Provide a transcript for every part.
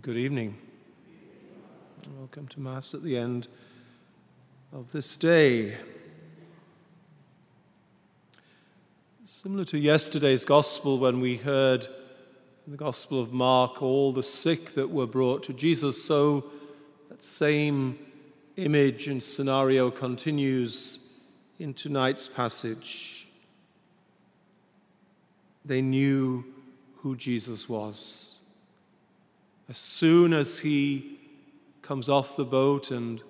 Good evening. Welcome to Mass at the end of this day. Similar to yesterday's Gospel, when we heard in the Gospel of Mark all the sick that were brought to Jesus, so that same image and scenario continues in tonight's passage. They knew who Jesus was. As soon as he comes off the boat and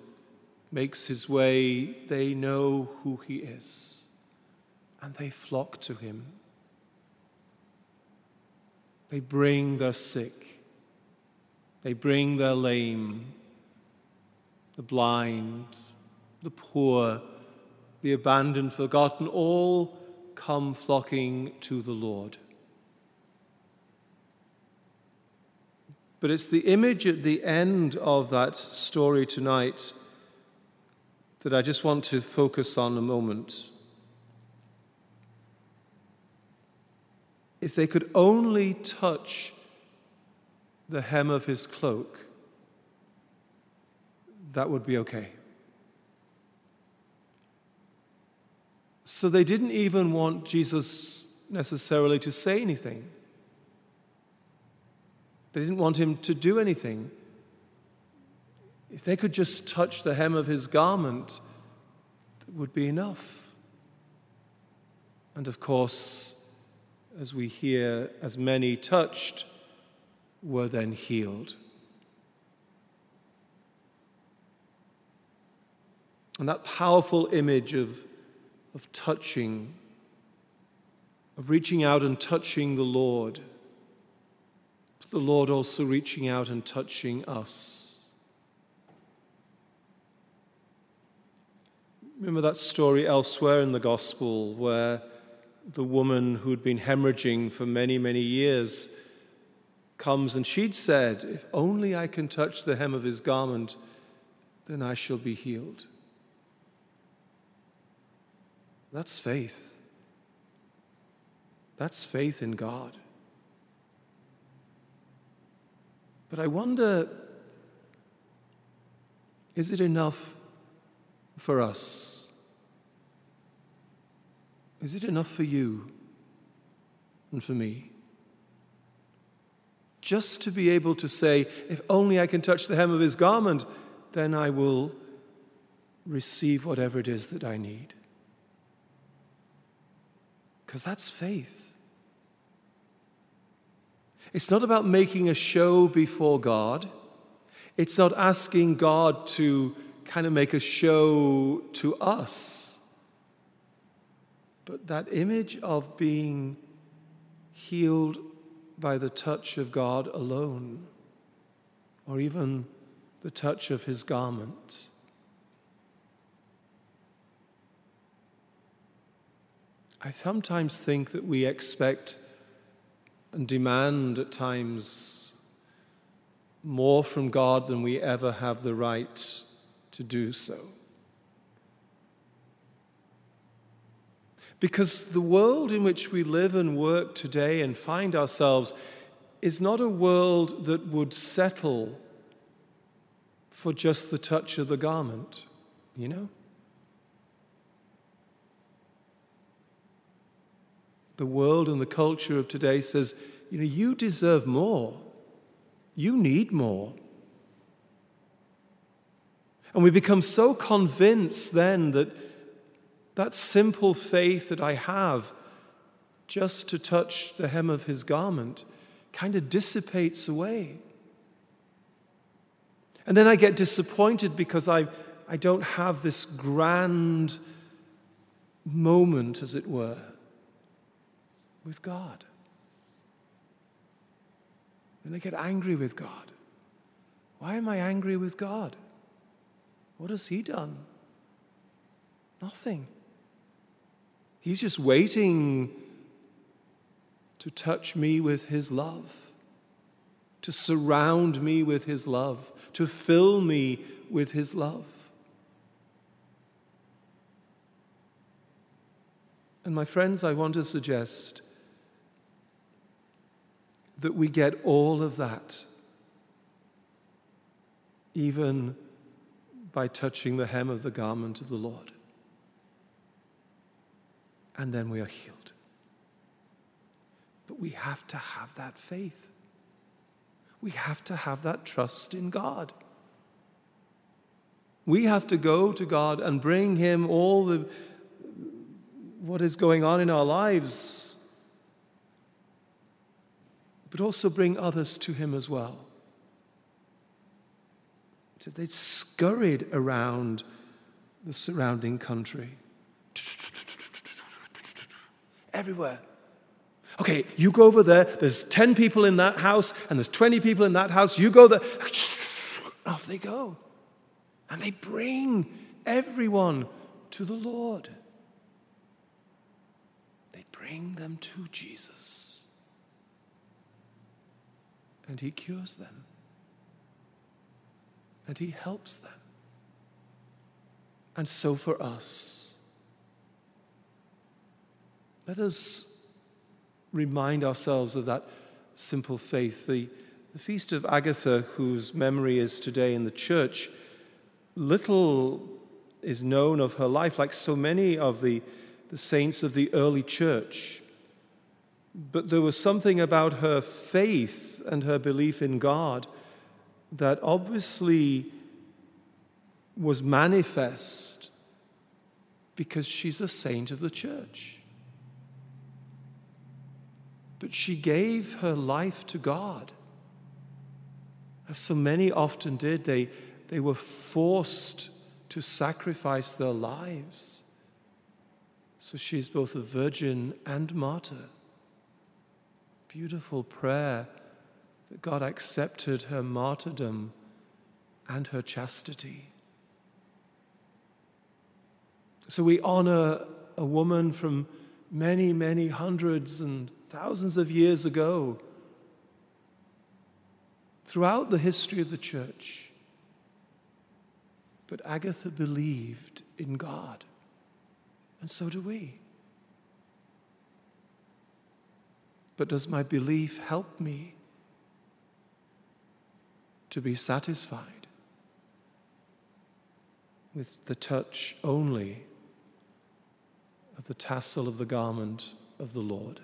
makes his way, they know who he is and they flock to him. They bring their sick, they bring their lame, the blind, the poor, the abandoned, forgotten, all come flocking to the Lord. But it's the image at the end of that story tonight that I just want to focus on a moment. If they could only touch the hem of his cloak, that would be okay. So they didn't even want Jesus necessarily to say anything. They didn't want him to do anything. If they could just touch the hem of his garment, it would be enough. And of course, as we hear, as many touched were then healed. And that powerful image of, of touching, of reaching out and touching the Lord the Lord also reaching out and touching us. Remember that story elsewhere in the Gospel where the woman who'd been hemorrhaging for many, many years comes and she'd said, If only I can touch the hem of his garment, then I shall be healed. That's faith. That's faith in God. But I wonder is it enough for us? Is it enough for you and for me? Just to be able to say, if only I can touch the hem of his garment, then I will receive whatever it is that I need. Because that's faith. It's not about making a show before God. It's not asking God to kind of make a show to us. But that image of being healed by the touch of God alone, or even the touch of his garment. I sometimes think that we expect and demand at times more from God than we ever have the right to do so. Because the world in which we live and work today and find ourselves is not a world that would settle for just the touch of the garment, you know? The world and the culture of today says, you know, you deserve more. You need more. And we become so convinced then that that simple faith that I have just to touch the hem of his garment kind of dissipates away. And then I get disappointed because I, I don't have this grand moment, as it were with God. Then I get angry with God. Why am I angry with God? What has He done? Nothing. He's just waiting to touch me with His love, to surround me with His love, to fill me with His love. And my friends, I want to suggest that we get all of that even by touching the hem of the garment of the Lord. And then we are healed. But we have to have that faith. We have to have that trust in God. We have to go to God and bring Him all the what is going on in our lives, but also bring others to Him as well. So they scurried around the surrounding country. Everywhere. Okay, you go over there. There's 10 people in that house, and there's 20 people in that house. You go there. Off they go. And they bring everyone to the Lord. They bring them to Jesus. And He cures them. And He helps them. And so for us, let us remind ourselves of that simple faith. The, the Feast of Agatha, whose memory is today in the church, little is known of her life, like so many of the, the saints of the early church. But there was something about her faith and her belief in God that obviously was manifest because she's a saint of the church. But she gave her life to God. As so many often did, they, they were forced to sacrifice their lives. So she's both a virgin and martyr. Beautiful prayer that God accepted her martyrdom and her chastity. So we honor a woman from many, many hundreds and thousands of years ago throughout the history of the church. But Agatha believed in God, and so do we. But does my belief help me to be satisfied with the touch only of the tassel of the garment of the Lord?